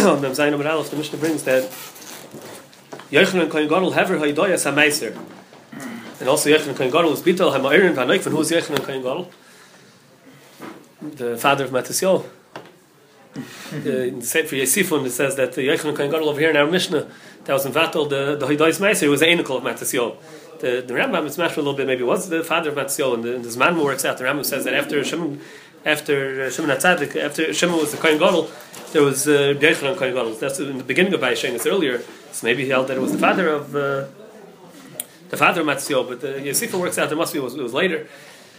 on them Zayin Amar Aleph, the Mishnah brings that Yochanan Kohen Gadol Hever Ha'idoyas HaMeiser. And also Yochanan Kohen Gadol was Bitel HaMa'irin VaNoikvan. Who was Yochanan Kohen Gadol? The father of Matisyahu. Uh, in the Sefer Yesifun, it says that the Yochanan Kohen Gadol over here in our Mishnah, that was in Vatel, the, the Ha'idoyas Meiser, was the Enikel of Matisyahu. The, the Rambam, it's mashed a little bit, maybe was the father of Matisyahu, and, the, and this man who works out, the Rambam says that after Shimon, after uh, Shimon HaTzadik, after Shimon was the Kohen Gadol, there was uh, Yochanan Kohen Gadol. That's in the beginning of Bayeshen, it's earlier, so maybe he held that it was the father of uh, the father of Matzio, but the Yosifah works out there must be it was, it was later.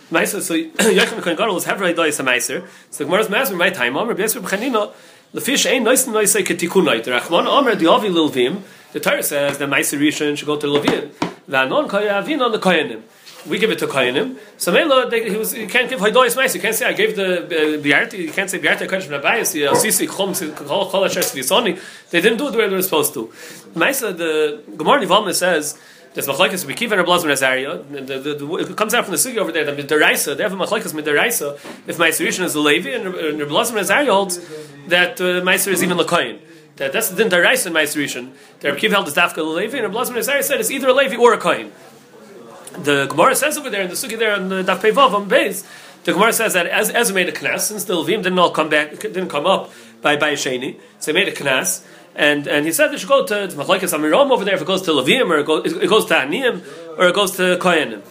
Meiser, so Yochanan Kohen Gadol was Hevrei Dois HaMeiser. So the Gemara's Maser, my time, Omer, B'Yesir B'Chanina, Lefish Ein Nois Noisei Ketikunait. The Rachman Omer, the Ovi Lilvim, the Torah says that Meiser Rishon should go to Levim. The Anon Koyavin on the Koyanim we give it to Koyanim. So Mela, he was you can't give Haidois Meiser. You can't say I gave the uh. You can't say Biarti Kodesh from Abayis. Sisi Chom Kol Asher. They didn't do it the way they were supposed to. Meiser, the Gemara Nivalma says. There's machlekes bekiva and blazim azaria. It comes out from the sugi over there. The midaraisa, they have a machlekes midaraisa. If Meiser Rishon is the Levi and the blazim azaria holds that uh, Meiser is even lekoyin. That that's the din daraisa in Meiser Rishon. The Rebbe held is dafka Levi and the blazim azaria said it's either a Levi or a koyin the Gemara says over there in the sugi there on the Daf Pevav on base, the Gemara says that as Ezra made a knas, since the Levim didn't all come back, didn't come up by by Sheni, so he made a knas, and and he said they should go to Machlekes Amiram over there if it goes to Levim or it goes, to Aniyim or it goes to Koyanim.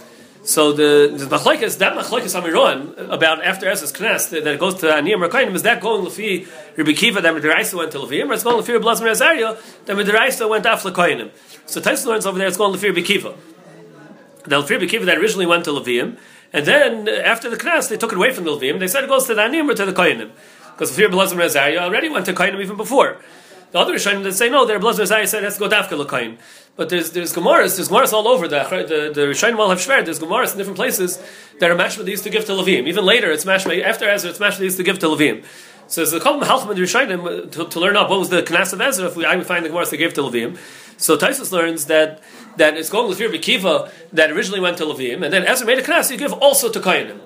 So the, machlekes that machlekes amiron about after Ezra's knas that, that goes to aniyim or koyanim is that going lefi Rabbi Kiva that Midiraisa went to Levim or it's going lefi Lazar Azaria that Midiraisa went after koyanim. So Taisus learns over there it's going lefi Rabbi Kiva the Alfir Bekiva that originally went to Levium, and then uh, after the Knas, they took it away from the Levium. They said it goes to the Anim or to the Koyanim. Because Alfir Belazim Rezariah already went to Koyanim even before. The other Rishonim that say no, their Belazim Rezariah said it has to go Dafka Lekoyin. But there's there's Gemaras, there's Gemaras all over. The the, the Rishonim all have Shver, there's Gemaras in different places that are mashma they used to give to Levium. Even later, it's mashma, after Ezra, it's mashma they used to give to Levium. So there's a couple of Halchman Rishonim to, to learn up what was the Knas of Ezra if we, I would find the Gemaras they gave to Levium. So Taisus learns that that it's going with Bekiva that originally went to Levim, and then Ezra made a knas, you give also to Kainim.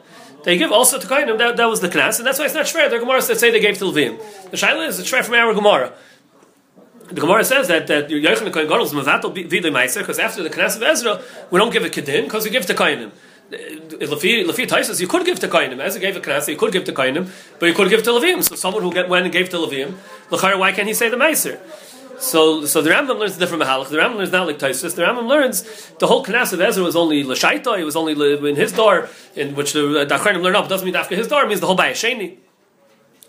They give also to Kainim, that, that was the knas, and that's why it's not shver. There are Gemaras that say they gave to Levim. The Shaila is a shver from our Gemara. The Gemara says that that Yochanan Kohen Gadol is mevatel videi meiser because after the knas of Ezra we don't give a kedin because we give to Kainim. Lafi Taisus, you could give to Kainim. As Ezra gave a knas, you could give to Kainim, but you could give to Levim. So someone who get, went and gave to Levim, why can't he say the meiser? So, so the Rambam learns a different mahalach. The Rambam learns not like Taisus. The Rambam learns the whole Knas of Ezra was only l'shaita. It was only in his door, in which the Dachranim learn up. Doesn't mean after his door. It means the whole Bayasheni.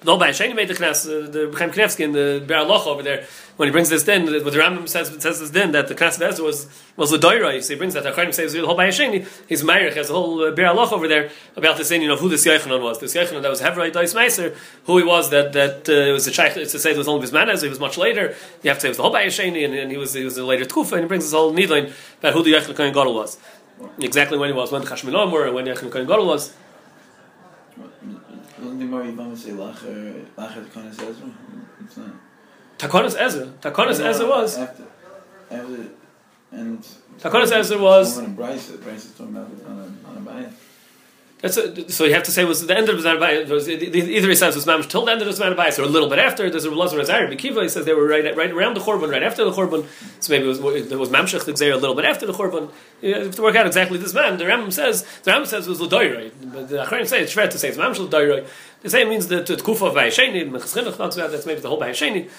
The whole Bayasheni made the Knas. The B'chaim Knevsky in the Be'er over there when he brings this din, what the Rambam says, says this din that the Knas of Ezra was was the doira. So he brings that the says the whole Bayasheni. He's Meirich has a whole uh, Be'er over there about the saying of who this Yochanan was. This Yochanan that was Hevrei Dais Meiser, who he was that that uh, was a shaykh. It's to say it was only his man, he was much later. You have to say it was the whole Bayasheni, and, and he was he was a later Tkufa, and he brings this whole nidline about who the Yochanan Kohen Gadol was. Exactly when he was, when the Chashmilam were, and when Yochanan Kohen Gadol was. Takonis Ezra. Takonis Ezra was. After, after, and Takonis Ezra was. Bryce, Bryce is talking about on a, on a bias. A, so you have to say was the end of the Bias. Either he says was mamish till the end of the Bias or a little bit after. There's a Lazar Azari Bekiva. He says they were right right around the Korban, right after the Korban. So maybe it was there was mamshach the a little bit after the Korban. You have to work out exactly this man. The Rambam says the Rambam says it was L'doyroi, but the Acharim say it's fair to say it's mamshach L'doyroi. They say it means the Kufa of Bayasheni. Mechaschinuch not that. That's maybe the whole Bayasheni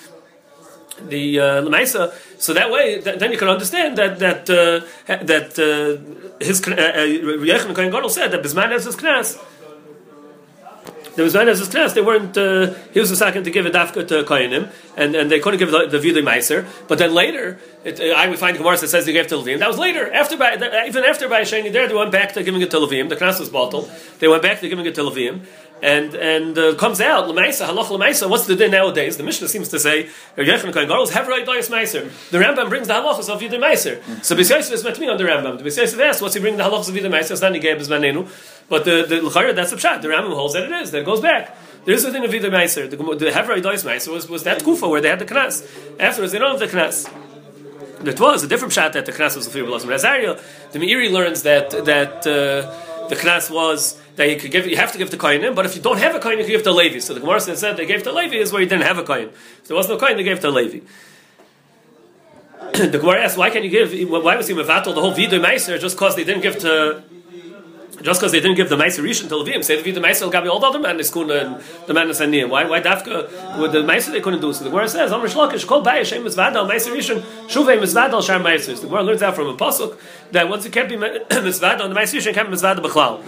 the uh, lemaisa. So that way, th- then you can understand that that uh, that uh, his uh, Yechon Kohen Gadol said that Bisman has his knas. There was one as his knas. They weren't. Uh, he was the second to give a dafka to Kohenim, and, and they couldn't give the, the Meiser. But then later, it, uh, I would find Gemara that says they gave to Levim. That was later. After by, even after by Shani there, they went back to giving it to Levim. The knas was bottled. They went back to giving it to Levim and and uh, comes out lemaisa halach lemaisa. What's the din nowadays? The Mishnah seems to say Yechon Kohen Gadol hevrei doyas meiser. The Rambam brings the halachas of Yidei meiser. So B'Yosef is met on the Rambam. The B'Yosef asks, what's he bringing the halachas of Yidei meiser? It's not nigei b'zmanenu, but the the l'chayr that's a pshat. The Rambam holds that it is that it goes back. There is a thing of Yidei meiser. The, the hevrei doyas meiser was was that kufa where they had the knas. Afterwards, they don't have the knas. It was a different shot that the knas was the Belasm Razaria. The Meiri learns that that. Uh, the class was that you could give, you have to give the kohen but if you don't have a kohen, you can give the Levi. So the Gemara said they gave the Levi is where you didn't have a kohen. If there was no kohen, they gave the Levi. the Gemara asked, why can you give? Why was he mevatel the whole vidu meiser just because they didn't give to just because they didn't give the Meiser Rishon to Levim, say the Meiser Gabi all the other men is kun the man is Aniyim. Why why Dafka with the Meiser they couldn't do so? The Gemara says Amr Shlokish Kol Bay Hashem Mizvadal Meiser Rishon Shuvei Mizvadal Shar Meiser. The Gemara learns out from a pasuk that once you can't be Mizvadal, the Meiser Rishon can't be Mizvadal B'chlal.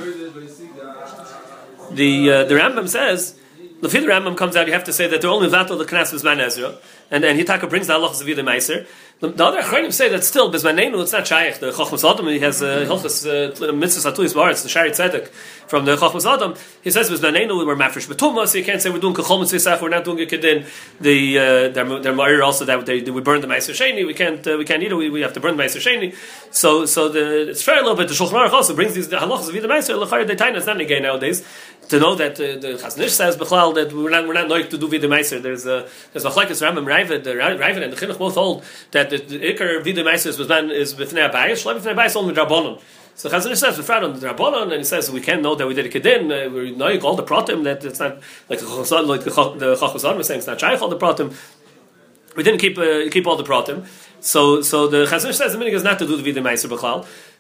The uh, the Rambam says. The Rambam comes out, you have to say that they're only vatal the Knas Bizman Ezra, and then Hitaka brings the halachas of the Meiser. The, the other Achronim say that still Bizmanenu, it's not Shaykh. The Chochmas Adam, he has uh, Hilchas uh, Mitzvah Satuyis Baritz, the Shari Tzedek from the Chochmas Adam. He says was Bizmanenu, we're Mafresh Betuma, so you can't say we're doing Kachol Mitzvah we're not doing a Kedin. The uh, their their Ma'ir also that they, we burn the Meiser Sheni, we can't uh, we can't eat it, we, we have to burn the Meiser Sheni. So so the it's fair a little bit. The Shulchan Aruch also brings these the halachas of the Meiser. Lechayr they It's not again nowadays to know that uh, the Chaznish says Bechlal that we're not we're not like to do Vida Meiser. There's a there's a Machlekes Rambam Ravid, the Ravid and the Chinuch both hold that the, the Iker Vida Meiser was man is B'fnei Abayis, Shlem B'fnei Abayis only Drabonon. So Chazanish says we found on the Drabonon, and he says we can't know that we did a kedin. Uh, we know you all the pratim that it's not like the Chachazan, was saying it's not shaykh all the pratim. We didn't keep uh, keep all the pratim. So so the Chazanish says the meaning is not to do the Vida Meiser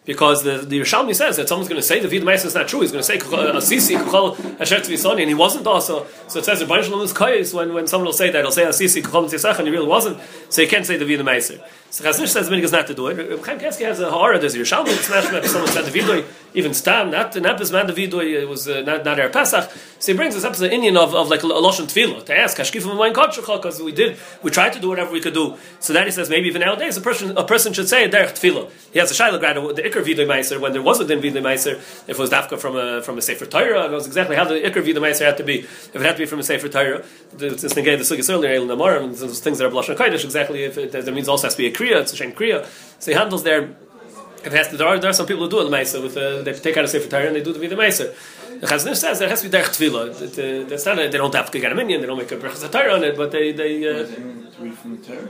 because the, the Yerushalmi says that someone's going to say the Vid Meiser is not true. He's going to say Asisi Kuchal Asher Tzvisoni, and he wasn't also. So it says the Baruch Shalom is when when someone will say that he'll say Asisi Kuchal Tzvisach, and he really wasn't. So you can't say the Vid Meiser. So Chaznish says the is not to do it. Chaim Kasky has a horror. There's Yerushalmi. It's not someone said the Vidoi even Stam not not the Vidoi. It was uh, not not our Pesach. So he brings us up to the Indian of, of like a Lashon Tefillah to ask Hashkifim Moin Kodshacha because we did we tried to do whatever we could do. So then he says maybe even nowadays a person a person should say Derech Tefillah. He has a Shaila grad the Iker Vidoi Meiser when there wasn't in Vidoi Meiser if it was Dafka from a from a Sefer Torah it knows exactly how the Iker Vidoi Meiser had to be if it had to be from a Sefer Torah. Since gave the Sugis earlier and those things that are Lashon Kodesh exactly if it, that means also has to be a Kriya it's a shame Kriya. So he handles there it has to, there are, there are some people who do it Meiser with uh, they take out a Sefer Torah and they do it with the Meiser. The Chaznish says there has to be derech tefillah. Uh, that's not a, they don't have to get a minion. They don't make a brachas Torah on it, but they they. Uh, from the Torah.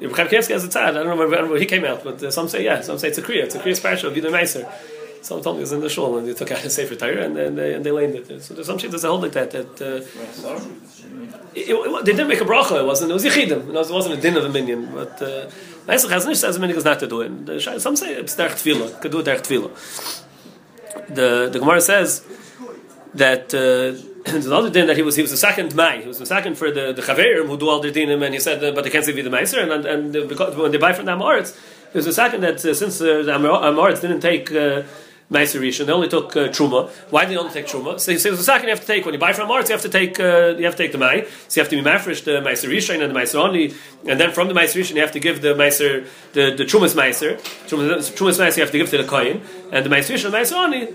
Reb has a tzad. I don't know where, I don't know where he came out, but uh, some say yeah, some say it's a kriya. It's a kriya special of Vidoi Meiser. Someone told me it was in the shul and they took out a sefer Torah and then they and they laid it. So there's some shit that's a hold like that. That uh, it, it, they didn't make a bracha. It wasn't. It was yichidim. It wasn't a din of a minion. But uh, Neisach has nicht says minion is not to do it. Some say it's derech tefillah. Could do derech tefillah. The the Gemara says that. Uh, there's another din that he was he was the second Mai. He was the second for the the Chaverim who do all their dinim, and he said, uh, but they can't say the Meiser, and and, and because when they buy from the Amoritz, there's a second that uh, since uh, the Amoritz didn't take. Uh, Meiser Rishon. They only took uh, Truma. Why did they only take Truma? So, so the second you have to take when you buy from Amoritz, you have to take uh, you have to take the Mai. So you have to be mafresh the Meiser Rishon and the Meiser Oni, and then from the Meiser Rishon you have to give the Meiser the the Trumas Meiser. Trumas, Trumas you have to give to the Kohen, and the Meiser Rishon Meiser Oni.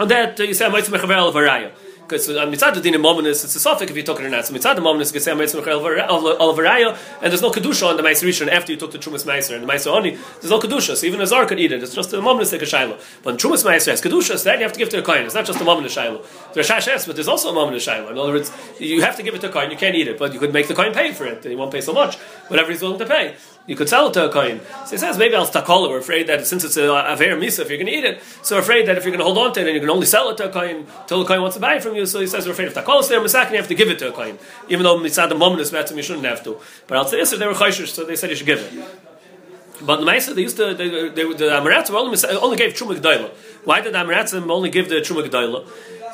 On that uh, you say Meiser Mechaver Al Varaya because uh, mitzad the din mominus it's a suffix if you took it or not. So mitzad the mominus you can say mitzvah al and there's no kedusha on the meiser rishon after you took the trumas meiser and the meiser oni there's no kedusha. So even a zar could eat it. It's just the mominus like a shaila. But trumas meiser has kedusha, so that you have to give to a kohen. It's not just a mominus shaila. There's shash but there's also a mominus shaila. In other words, you have to give it to a kohen. You can't eat it, but you could make the kohen pay for it. He won't pay so much, whatever he's willing to pay. You could sell it to a kohen. So he says maybe I'll stakol. We're afraid that since it's a aver misa, if you're going to eat it, so we're afraid that if you're going to hold on to it and you can only sell it to a kohen till the kohen wants to buy it from you, so he says we're afraid if takolos there misakin, you have to give it to a kohen, even though mitzad the moment is better, you shouldn't have to. But I'll say this: they were chayshish, so they said you should give it. But the Maisa, they used to, they, they, the Amaratzim only, only gave Truma G'dayla. Why did the Amaratzim only give the Truma G'dayla?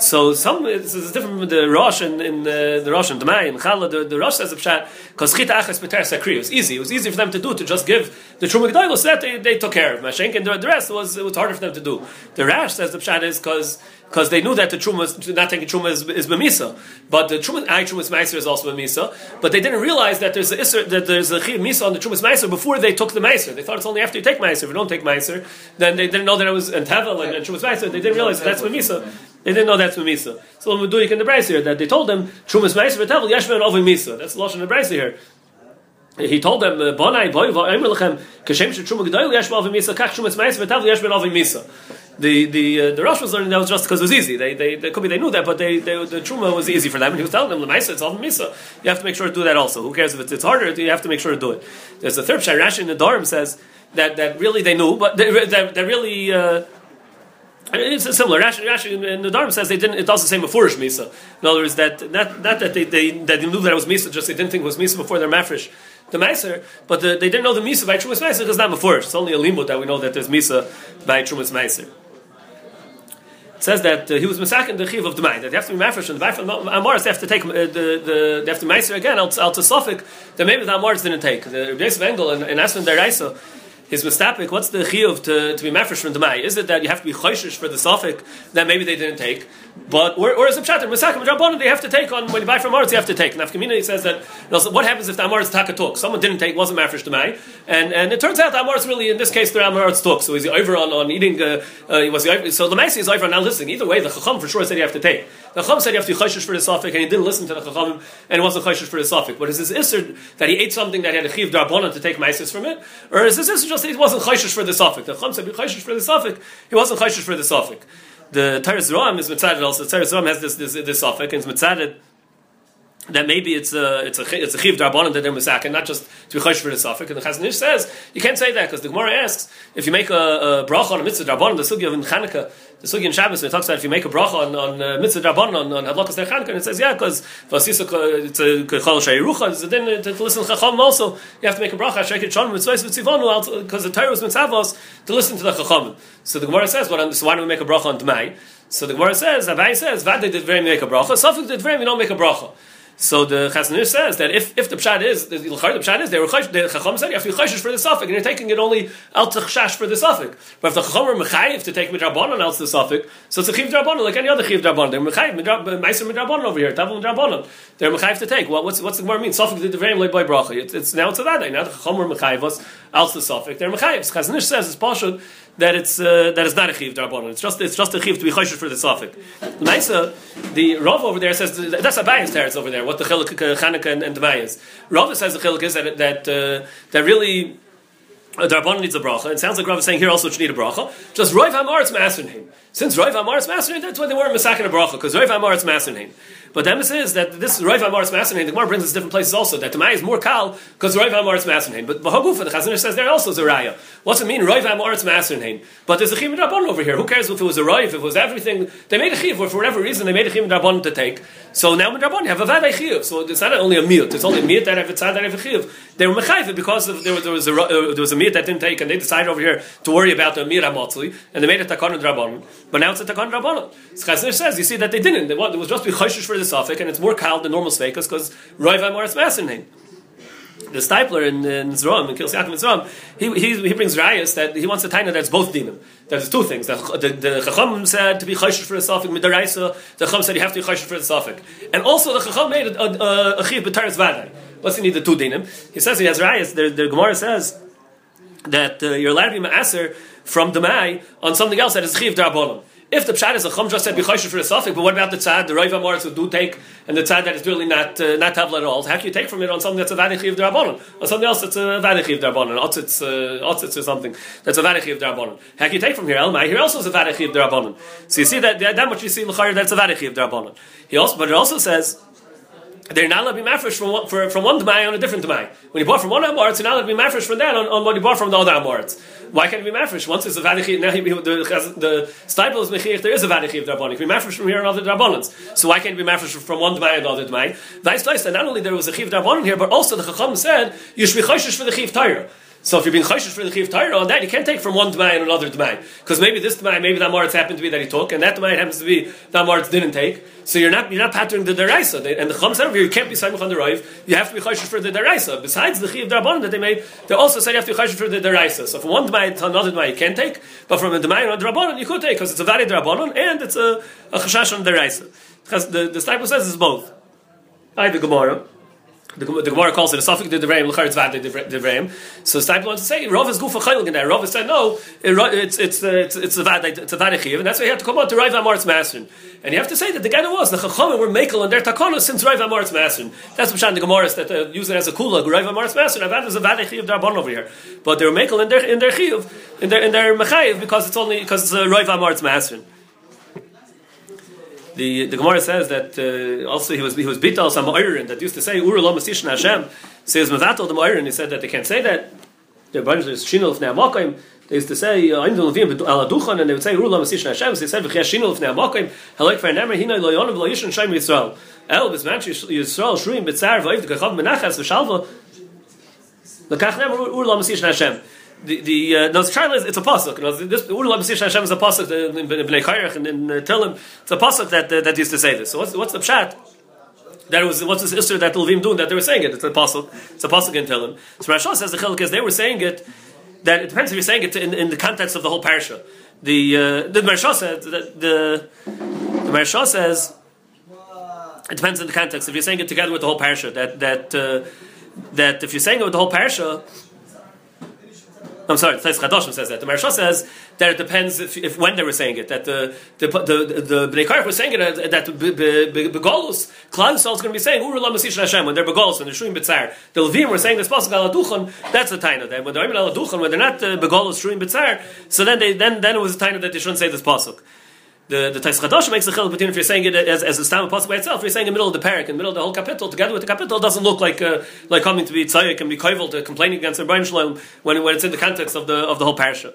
So some it's, it's different from the Rosh and in the, the Rosh and the May and Chala. The, the Rosh says a pshat because Chita Achas Peter Sakri. It was easy. It was easy for them to do to just give the Truma G'dayla. So that they, they took care of Mashenk and the, the rest was it was harder for them to do. The Rash says the pshat is because because they knew that the truma, not taking truma is, is bemisa, but the truma, I trumas meiser is also bemisa. But they didn't realize that there's a isser, that there's a chiv misa on the trumas meiser before they took the meiser. They thought it's only after you take meiser. If you don't take meiser, then they didn't know that it was and tevel and, and trumas meiser. They didn't realize that that's bemisa. They didn't know that's bemisa. So we're doing in the Bryce here that they told them trumas meiser tevel yeshman over misa. That's lashon in the Bryce here he told them, "Bonai boy, va'omer lechem kashem shetruma gedol yesh b'avim misa kach shumas ma'is v'tav yesh b'avim misa." The the uh, the Rosh was learning that was just because it was easy. They, they, they could be they knew that, but they, they the truma was easy for them. And he was telling them the ma'isa it's all misa. You have to make sure to do that also. Who cares if it's, it's harder? You have to make sure to do it. There's a third Rashi in the Dorm says that that really they knew, but they, that, that really. Uh, And it's similar. Rashi, Rashi in the Dharma says they didn't. It doesn't say mafurish misa. In other words, that not, not that they, they that they knew that it was misa, just they didn't think it was misa before their mafresh the meiser, but the, they didn't know the misa by trumas meiser because not mafurish. It's only a limud that we know that there's misa by trumas meiser. It says that uh, he was misakin the chiv of the mind that they have to be mafresh and the they have to take uh, the, the they have to meiser again out to Suffolk that maybe the Amaris didn't take the Rebbeis Engel and, and Aslan Deraisa his mistapik, what's the chiyuv to, to be mafresh from the? Is it that you have to be choishish for the suffix that maybe they didn't take? But or, or is it pshatim misakim rabbanon they have to take on when you buy from Aretz you have to take. Nafkamina says that what happens if the Amaretz taka took? Someone didn't take, wasn't mafresh to mai, and and it turns out the Amaretz really in this case the Amaretz took. So he's over on, on eating? Uh, uh, was he over, so the Maisi is over on not listening. Either way, the Chacham for sure said you have to take. The Chacham said you have to be choishish for the suffix, and he didn't listen to the Chacham and wasn't choishish for the suffix. But is this isser that he ate something that he had a chiv darbonon to take maisis from it, or is this isser just that he wasn't choishish for the suffix? The Chacham said be choishish for the suffix. He wasn't choishish for the suffix the Teres Ram is mitzaded also. Teres Ram has this this this suffix and it's mitzaded that maybe it's a it's a it's a chiv darbanan that they're misakin, not just to be chosh for the suffix. And the Chazon Ish says you can't say that because the Gemara asks if you make a, a bracha on a mitzvah darbanan, the sugi of in Chanukah, the sugi in Shabbos, it talks about if you make a bracha on, on uh, mitzvah darbanan on, on hadlakas der Chanukah, and it says yeah because vasisa it's a kechol shayrucha. So then to, to listen to chacham also you have to make a bracha shekit shon mitzvahs v'tzivonu because the Torah was mitzavos to listen to the chacham. So the Gemara says, well, so why don't we make a bracha on Dmai? So the Gemara says, Abai says, Vade did very make a bracha. Safik did very, we don't make a bracha. So the Chazon says that if, if the pshat is the, the pshat is they were the Chacham said you have to be chayshish for the suffix and you're taking it only al tachshash for the suffix. But if the Chacham were mechayiv to take midrabanon out the suffix, so it's a chiv drabanon like any other chiv drabanon. They're mechayiv uh, meiser midrabanon over here. Tavel midrabanon. They're mechayiv to take. Well, what's what's the Gemara mean? Suffix did the very late by bracha. It's, it's now it's a that now the Chacham were mechayiv was al the suffix. They're mechayiv. Chazon says it's pashut that it's uh, that it's not a chiv drabanon. It's just it's just a chiv to be chayshish for the suffix. Nicer, the Rav over there says that's a bias teretz over there. What the chiluk Chanukah and, and Demayas. Rav says the chiluk is that that uh, that really. A Darban needs a bracha. It sounds like Rav is saying here also should need a bracha. Just Roiv Hamaretz Masernheim. Since Roiv Hamaretz Masernheim, that's why they weren't Masakin a bracha, because Roiv Hamaretz Masernheim. But the emphasis is that this Roiv Hamaretz Masernheim, the Gemara brings us different places also, that Demai is more kal, because Roiv Hamaretz Masernheim. But Bahagufa, the Chazanish says there also is a raya. What's it mean, Roiv Hamaretz Masernheim? But there's a Chim Rabban over here. Who cares if it was a Roiv, if it was everything? They made a Chiv, or for whatever reason, they made a Chim Rabban to take. So now Rabban, have a Vadai Chiv. So it's not only a Miut, it's only a Miut that have a Tzad that have a Chiv. They were Mechayiv because of, there, was, there, was a, uh, there was a That didn't take, and they decided over here to worry about the Miut HaMatzli, and they made a Takon Rabban. But now it's a Takon Rabban. So says, you see that they didn't. They it was just be Choshish for the Safik, and it's more kal than normal Sveikas, because Roiv Hamaretz Masernheim the Stipler in, in Zrom, in Kilsiakim in Zrom, he, he, he brings rayas that he wants a taina that's both dinim. There's two things. The, the, the Chacham said to be chayshish for the suffix midaraisa. The Chacham said you have to be chayshish for the suffix. And also the Chacham made a, chiv b'taris vaday. What's he need the two dinim? He says he has rayas. The, the Gemara says that uh, you're allowed to be ma'aser from Demai on something else that is chiv darabonim. If the pshat is a chum just said b'chayshish for the suffix, but what about the tzad, the roiv amoritz who do take, and the tzad that is really not uh, not tavla at all? How can you take from it on something that's a vadichi of darbonon, on something else that's a vadichi of darbonon, otzitz, uh, otzitz or something that's a vadichi of darbonon? How can you take from here? Elmai here also is a vadichi of darbonon. So you see that that much you see l'chayir that's a vadichi of darbonon. He also, but it also says they're not allowed to be mafresh from one, for, from one Demai on a different Demai. When you bought from one Amoritz, you're not allowed to be mafresh from that on, on what you bought from the other Amoritz. Why can't it be mafresh? Once it's a vadichi, now he, the, the stipul is mechir, there is a vadichi of Drabonik. Be mafresh from here and other Drabonans. So why can't it be mafresh from one Demai and the other Demai? Vice versa, not only there was a chiv Drabonin here, but also the Chacham said, you should be choshish for the chiv Torah. So if you're being chayshish for the chiv Torah on that, you can't take from one Dmai and another Dmai. Because maybe this Dmai, maybe that Maritz happened to be that he took, and that Dmai happens to be that Maritz didn't take. So you're not you're not patterning the deraisa. And the Chum said here, you can't be Simon on the Raiv, you have to be chayshish for the deraisa. Besides the chiv Darabon that they made, they also said you have to be chayshish for the deraisa. So from one Dmai to another Dmai you can't take, but from a Dmai and another Rabbanon you could take, because it's a valid Rabbanon and it's a, a chashash on deraisa. Because the, the disciple says it's both. I the Gemara. The, the Gemara calls it a suffix de devreim, l'charetz vad de devreim. So the Steipler wants to say Rav is gufa chaylik in there. Rav said no, it, it's it's it's it's a vad it's a vadichiv, and that's why you have to come out to Rav Amar's Masrin. And you have to say that the guy was the Chachamim were makel and their takana since Rav Amar's Masrin. That's what the Gemara that uh, use it as a kula. Rav Amar's Masrin. Avad is a vadichiv darbon over here, but they were makel in their in their chiv in their in their mechayiv because it's only because it's a Rav Amar's Masrin the the Gemara says that uh, also he was he was bital some iron that used to say Ur lo Hashem says Mazatel the iron he said that they can't say that the bunch is shinul makim They used to say, "I'm the Levim al Duchan," and they would say, "Ru Lamasishan Hashem." So they said, "V'chiyashinu lefnei Hamakim, halak v'nemer hinay lo yonav Loyishan shem Yisrael." El b'zman Yisrael shruim b'tzar v'ayv d'kachav menachas v'shalva. L'kach nemer Ur Lamasishan Hashem. The the uh, no, it's it's a pasuk. Know, this Ur Lamasishan Hashem is a pasuk in Bnei Chayrach and in uh, Tilim. It's a pasuk that uh, that used to say this. So what's what's the pshat? That was what's this history that the Levim doing that they were saying it. It's a pasuk. It's a pasuk in Tilim. So Rashi says the chiluk is they were saying it that it depends if you're saying it in, in the context of the whole parsha. The uh, the Marsha says that the the Marsha says it depends in the context. If you're saying it together with the whole parsha, that that uh, that if you're saying it with the whole parsha, I'm sorry, Tais Chadoshim says that. The Marsha says that it depends if, if, when they were saying it. That the the the, the Bnei Karach was saying it uh, that Begolus Klal Yisrael is going to be saying Uru Lamasish Hashem when they're Begolus when they're Shuim B'tzar. The Levim were saying this pasuk Aladuchon. That's the taina. That when they're Aladuchon when they're not uh, Begolus Shuim B'tzar, so then they then then it was a taina that they shouldn't say this pasuk the the Tais makes a chiluk between if you're saying it as as a stam possible by itself, if you're saying in the middle of the parak, in the middle of the whole capital, together with the capital, doesn't look like uh, like coming to be tzayik and be koivel to complaining against the Brian Shalom when when it's in the context of the of the whole parasha.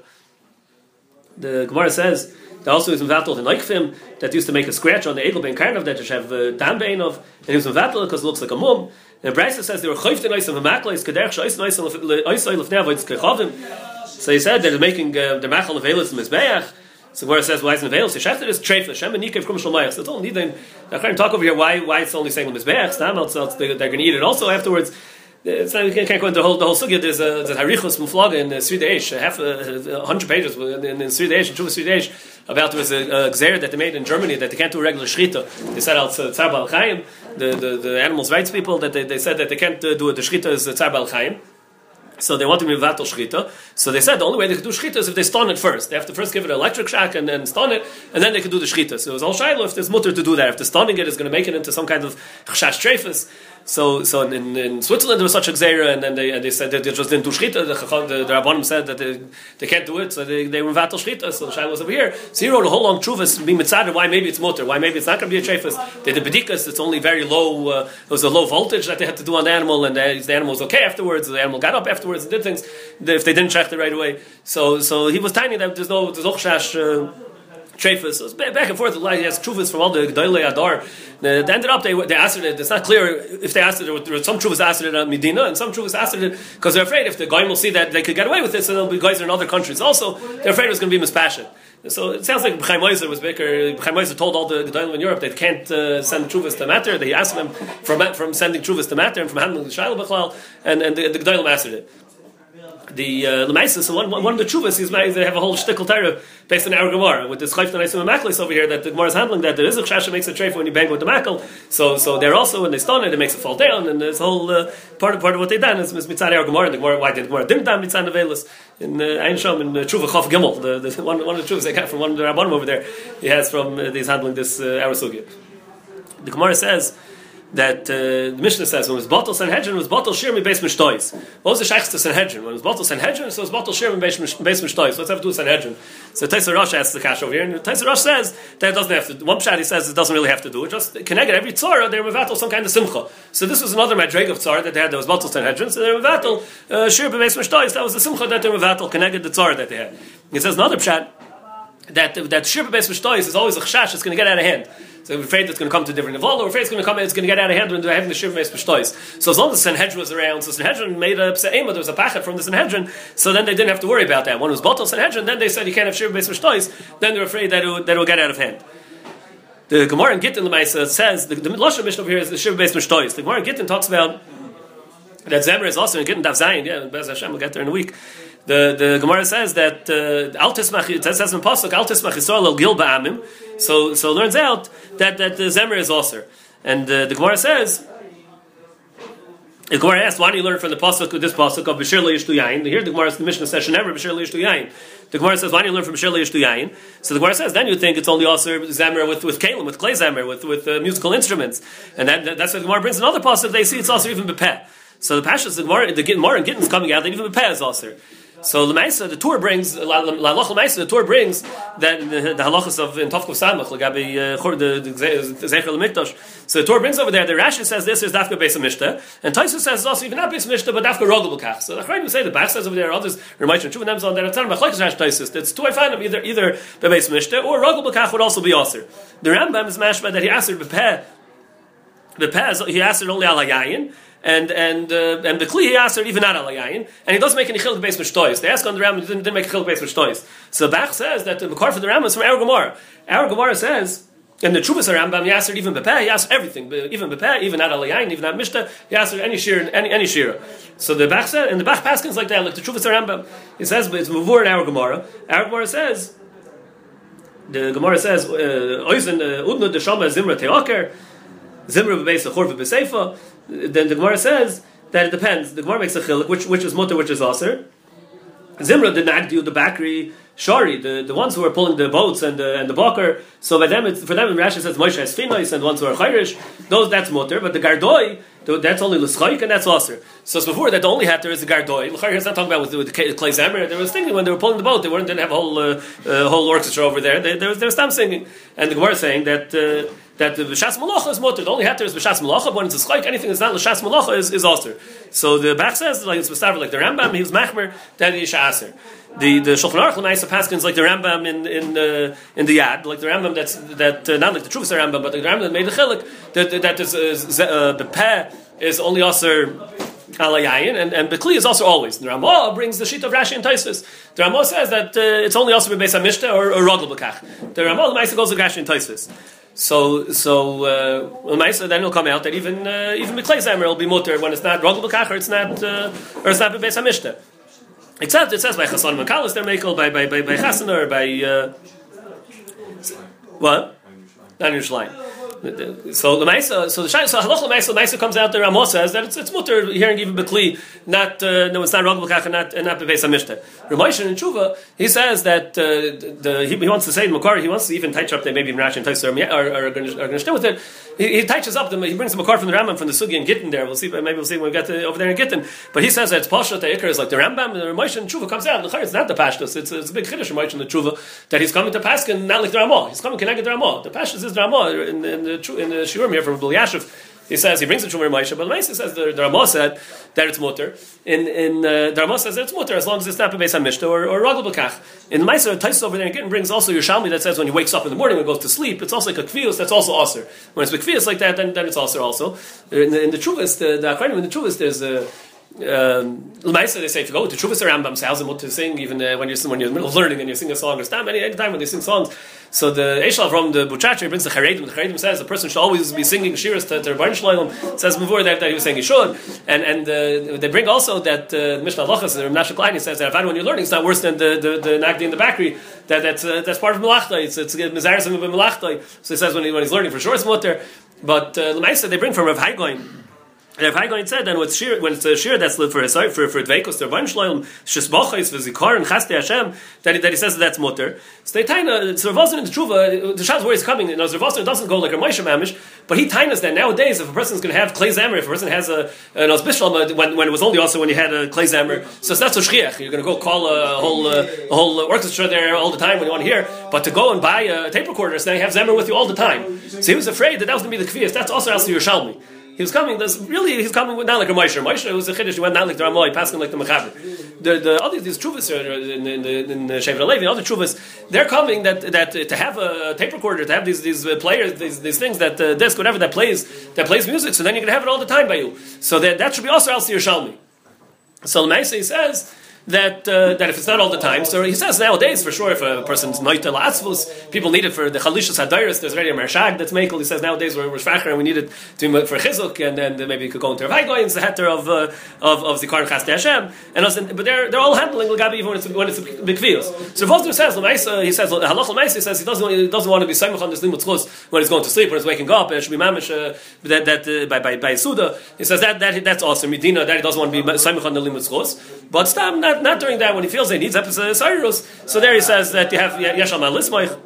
The Gemara says that also is mevatel in Laikfim that used to make a scratch on the Egel Ben Karnav that just have uh, Bein of, and he was mevatel because it looks like a mum. And Brisa says they were chayfed in Oisim Hamakla, Kaderch Oisim Oisim Oisim Lefnev So he said they're making uh, the Machal of Elis Mizbeach. So where it says why is in the veil, so shechted is treif Shem and. So it's only then. I'm trying to talk over here why why it's only saying mizbeach. Stam else they're, going to eat it also afterwards. It's not, we can't, can't go into the whole, the whole sugya. There's a, there's a harichus muflaga in uh, Sridei Eish, half a uh, hundred pages in, in, Sridei Eish, in Sridei Eish, about there was a, a that they made in Germany that they can't do regular shchita. They said out uh, tzar chaim, the, the, the animals' rights people, that they, they said that they can't do it. The shchita is tzar chaim. So they want to be vatal shchita. So they said the only way they could do shchita is if they stun it first. They have to first give it an electric shock and then stun it, and then they could do the shchita. So it was all shiloh if there's mutter to do that. If the stunning it is going to make it into some kind of chashash trefus. So, so in, in Switzerland there was such a xera, and then they, and they said that they just didn't do shchita. The, the, the Rabbanim said that they, they can't do it, so they, they were vatal shchita. So the shiloh was over here. So he wrote a whole long truvas, being mitzadar, why maybe it's motor, why maybe it's not going to be a trefus. They did bedikas, it's only very low, uh, it was a low voltage that they had to do on the animal, and the, the animal was okay afterwards, the animal got up afterwards and did things if they didn't check it right away. So, so he was tiny there's no, there's no chash, uh, Trefus. So back and forth. He has trufas from all the Gdoile Adar. They ended up, they, they asked it, it's not clear if they asked it, there were some trufas asked it on Medina, and some trufas asked it because they're afraid if the guy will see that they could get away with it, so there'll be guys in other countries also. They're afraid it was going to be mispassion. So it sounds like Chaim Ozer was bigger. Chaim Ozer told all the Gedolim in Europe they can't uh, send truvas to Matter. They asked them from, from sending truvas to Matter and from handling the Shiloh Bechlal, and, and the, the Gedolim answered it the uh, Lemaisa, so one, one of the chuvas is they have a whole shtickle Torah based on our Gemara with this chayf and maklis over here that the Gemara is handling that there is a chasha makes a treif when you bang with the makal. So so they're also when they stone it, it makes it fall down, and this whole uh, part part of what they done is mitzad our Gemara. The Gemara why did the Gemara didn't done mitzad nevelis in uh, Ein Shom in uh, Truva Chof Gimel. The, the, one, one of the chuvas they got from one of the rabbanim over there. He has from uh, he's handling this uh, our. The Gemara says that uh, the Mishnah says when it was bottle Sanhedrin, it was bottle Shirmi Beis Mishtois. What was the Sheikhs to Sanhedrin? When it was bottle Sanhedrin, so it was bottle Shirmi Beis Mishtois. What's have to do with Sanhedrin? So Taisa Rosh asks the cash over here, and Taisa Rosh says that it doesn't have to. One pshat he says it doesn't really have to do it. Just connect every tzara they're mevatel some kind of simcha. So this was another madreg of tzara that they had. That was bottle Sanhedrin. So they're mevatel uh, Shirmi Beis Mishtois. That was the simcha that they're mevatel connected the tzara that they had. He says another pshat that that Shirmi Beis Mishtois is always a chash. It's going to get out of hand. So we're afraid it's going to come to different level, or we're afraid it's going to come, it's going to get out of hand when they're having the Shiv Mes So as long as Sanhedrin was around, so Sanhedrin made a Pse'ema, there was a pachet from the Sanhedrin, so then they didn't have to worry about that. One was Batal Sanhedrin, then they said you can't have Shiv Mes then they're afraid that it, will, that it will get out of hand. The Gemara in Gittin Lemaisa says, the, the Lashon Mishnah over here is the Shiv Mes The Gemara in Gittin talks about that Zemer is also in Gittin Dav Zayin, yeah, Bez Hashem, we'll get there in a week. The the Gemara says that uh, Al it says in pasuk Al Tismach Yisrael El Gil Ba'amim. So so learns out that that the Zemer is also, and uh, the Gemara says. The Gemara asks, why do you learn from the pasuk this pasuk of Bashir Yishtu Yain? Here the Gemara, the Mishnah says, never Bashir Yishtu Yain. The Gemara says, why do you learn from Bashir Yishtu Yain? So the Gemara says, then you think it's only also Zamer with with kalim, with clay Zamer, with with uh, musical instruments, and that, that's why the Gemara brings another pasuk. They see it's also even bepeh. So the Pashas, the Gemara, the Gemara and Gittin's coming out that even bepeh is also. So the Torah brings the Torah brings that the, the halachas of in Tovkov Samach, uh, the the Zecher. So the Torah brings over there. The Rashi says this is Dafka Beis Mishta, and Taisus says also even not Beis Mishta, but Dafka Rogel B'Kach. So the Chayim say the Bach says over there. Others remind you, Chuvah on. It's not Machlekes Rashi Taisus. It's two I find them either either Beis Mishta or Rogel B'Kach would also be Aser. The Rambam is mashma that he asked Bepeh. Bepeh he asked only al Hayayin and and uh, and the kli he asked even not alayin, and he doesn't make any chiluk based mishtois. They ask on the Ram, didn't, didn't make a chiluk based mishtois. So Bach says that the makar for the Ram is from Our Gemara. Our Gemara says. And the Chuvas Rambam, he asked even Bepeh, he asked everything, even Bepeh, even not Alayain, even not Mishta, he asked any shir, any, any shira. So the Bach said, and the Bach Paskins like that, like the Chuvas Rambam, he says, but it's Mavur in our Gemara. Our Gemara says, the Gemara says, Oizen, Udna de Shama Zimra Teoker, Zimra Bebeisa Chorva Beseifa, then the Gemara says that it depends. The Gemara makes a chiluk, which which is mutter, which is aser. Zimra did not do the bakri shari, the, the ones who are pulling the boats and the and the bakar. So by them, it's, for them, Rashi says Moshe has finos, and ones who are chayrish, those that's mutter. But the gardoi, that's only l'schayik and that's aser. So it's before that, the only hatter is the gardoi. L'chayr is not talking about with, with the clay zamer. They were thinking when they were pulling the boat, they weren't didn't have a whole uh, uh, whole orchestra over there. They, were, they were stop singing, and the Gemara saying that. Uh, that the B'shas Malacha is mutter. The only hatter is B'shas Malacha, but when it's a schleik, anything that's not L'shas Malacha is, is Aser. So the Bach says, like it's Mustafa, like the Rambam, he was Machmer, that is Aser. The the Shulchan Aruch Lemaisa Paskins like the Rambam in in uh, in the Yad, like the Rambam that's that uh, not like the the Rambam, but the Rambam that made the Chilik that that is uh, the Peh is only Aser alayayin, and and Bekli is also always. The Ramah brings the sheet of Rashi and Taisus. The Ramah says that uh, it's only also Beis Hamishta or, or Rogel Bekach. The Ramah Lemaisa goes to Rashi and Taisus. So so uh, then it'll come out that even uh, even Miklei will be mutter when it's not Rogel B'Kach or it's not uh, or it's not Beis Hamishta. Except it says by Chasan Makalis they're makel by by by by or by uh, what? Not Yerushalayim. So the Maisa, so the so halach Maisa, Maisa comes out there. Amos says that it's it's mutter hearing even bekli, not uh, no, it's not rog b'kach and not and not bebeis hamishta. Ramoshin in Tshuva, he says that uh, the he, he, wants to say in Makar, he wants to even touch up there maybe in Rashi and Taisar are are, are going to stay with it. He, he touches up them. He brings the Makar from the Rambam from the Sugi and Gittin there. We'll see. Maybe we'll see when we get to, over there in Gittin. But he says that it's pasha the Ikar is like the Rambam and the Ramoshin Tshuva comes out. The it's not the pashtus. It's, it's a big chiddush Ramoshin the Tshuva that he's coming to Paskin not like the Ramah. He's coming connected to Ramah. The pashtus is the Ramah in, in the in the Shurim here from Bilyashiv. He says he brings the Shumer Maisha, but the Maisha says the, Ramah said that it's mutter. In in uh, the says that it's mutter as long as it's not based on Mishnah or, or Ragel B'kach. In Maisha, Taisus over there again brings also Yerushalmi that says when he wakes up in the morning he goes to sleep, it's also like a kvius, that's also aser. When it's kvius like that, then, then it's aser also. In the, in the Chuvas, the, in the Chuvas, there's a um, they say if you go to Chuvas Rambam, tells them what to sing, even uh, when you're when you're in the middle of learning and you sing a song or stam. Any, any time when they sing songs, so the Eshal from the Buchachi brings the Charedim. The Charedim says the person should always be singing shiras to, to Rabban Shloim. Says before that, that he was saying he should, and and uh, they bring also that uh, Mishnah Lachas and Rav Klein says that if when you're learning, it's not worse than the the, the Nagdi in the Bakri. That that's uh, that's part of Melachta. It's it's Mizaris of Melachta. So he says when, he, when he's learning for sure it's mutter. But uh, Lemaisa they bring from Rav Haigoin and if Haigoin said, then when shir, when it's a shir that's for his for for dveikos der banshloim shesbachis v'zikar and chaste Hashem that he, that he says that that's mutter. So they taina so Rav in the tshuva the shas where he's coming. You know, Rav doesn't go like a Moshe mamish, but he tainas that nowadays if a person's going to have clay zamer, if a person has a an auspicial when when it was only also when you had a clay zamer, so it's not so shchiach. You're going to go call a whole uh, a whole orchestra there all the time when you want to hear, but to go and buy a tape recorder, so now you have zamer with you all the time. So he was afraid that that was going to be the kvias. That's also also Yerushalmi. He was coming. This really, he's coming not like a Moshe. Moshe was a chiddush. He went not like the Ramah. He passed him like the Mechaber. The the other these chuvas in in in, Shevet Levi, other chuvas, they're coming that that to have a tape recorder, to have these these players, these, these things that uh, disc, whatever that plays that plays music. So then you can have it all the time by you. So that that should be also Elsi Yerushalmi. So the Maisa says that uh, that if it's not all the time, so he says nowadays for sure if a person's noitel atzvus, people need it for the chalishas hadiris. There's already a mershag that's makel. He says nowadays we're, we're shvacher and we need it to, for chizuk, and then maybe you could go into Rav Haigoyin's the heter of uh, of of zikar and Hashem, and also, but they're they're all handling lagabi even when it's when it's bikvios. So Vosner says Lamaisa, he says halach Lamaisa says he doesn't he doesn't want to be samach on this limud when he's going to sleep when he's waking up. It should be mamish uh, that that uh, by by by suda. He says that that that's awesome. Medina that he doesn't want to be samach on the limud but stam not not during that when he feels he needs episode of Cyrus. So there he says that you have Yeshal Malismoich.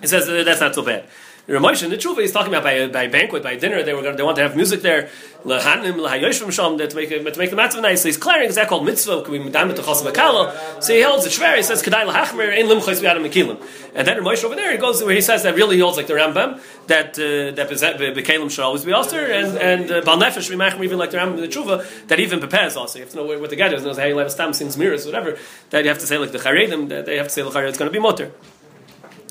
He says uh, that's not so bad. Ramosh in the Tshuva, he's talking about by, by banquet, by dinner. They were going, they want to have music there. Lahanim, lahayoshvim sham, to make to make the matzah nice. So he's clearing. Is that called mitzvah? Could be medam to chas So he holds the shver. He says kedai lahachmer in lim chayis bi'adam mekilim. And then Ramosh over there, he goes where he says that really he holds like the Rambam that uh, that should always be also and and uh, bal nefesh we even like the Rambam the Tshuva that even prepares also. You have to know what the get is. Knows how you let a stam sings mirrors, whatever. That you have to say like the charedim. That they have to say the charedim it's going to be mutter.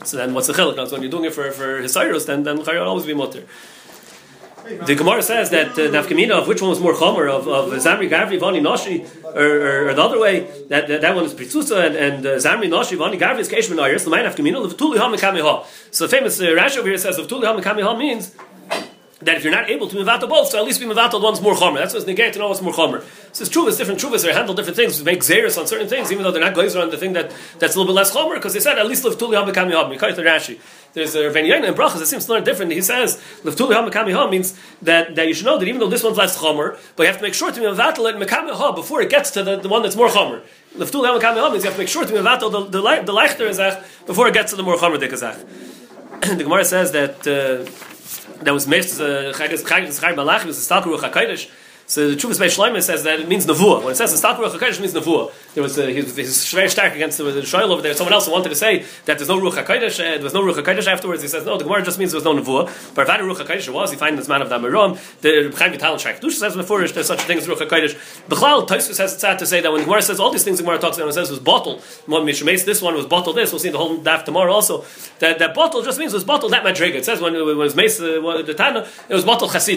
So then, what's the? Now, so when you're doing it for for hisayros, then then will always be mutter. The Gemara says that uh, nafkamina of which one was more chomer of, of Zamri Gavri Vani Noshi or, or, the other way that that, that one is Pritzusa and, and uh, Zamri Noshi Vani Gavri is Kesh Menayers the main nafkamina of Tuli Ha Mekamiha. So the famous uh, Rashi over here says of Tuli Ha Mekamiha means that if you're not able to mivato both, so at least be mivato one's more chomer. That's what's negate to know what's more chomer. So it's true, it's different truvas, they handle different things, make zeros on certain things, even though they're not glazer on the thing that, that's a little bit less chomer, because they said at least live tuli ha-bekami ha Rashi. There's a Ven and Brachas, it seems to learn different. He says, live tuli ha-bekami means that, that you should know that even though this one's less chomer, but you have to make sure to mivato it mekami ha before it gets to the, the one that's more chomer. Live tuli ha-bekami means you have to make sure to mivato the, the, the, leichter before it gets to the more chomer dikazach. the Gemara says that uh, that was uh, was the Stalker Ruach So the Chuvas Bei Shloimeh says that it means Nevuah. When it says the Stalker Ruach HaKodesh, it means Nevuah. There was a, he was, very stark against the, the Shoyl over there. Someone else wanted to say that there's no Ruach HaKodesh, uh, there was no Ruach HaKodesh afterwards. He says, no, the Gemara just means there was no Nevuah. But if that Ruach HaKodesh was, he finds this man of Damarom, the Chaim Vital and Shach says before there's such a thing as Ruach HaKodesh. Bechal, Taisus has sad to say that when the Gemara says all these things the Gemara talks about, it says was bottle. One Mishemes, this one was bottle this. We'll see the whole daf tomorrow also. That, that bottle just means was bottle that madriga. It says when, when it was Mesa, uh, the Tana, it was bottle Chasid.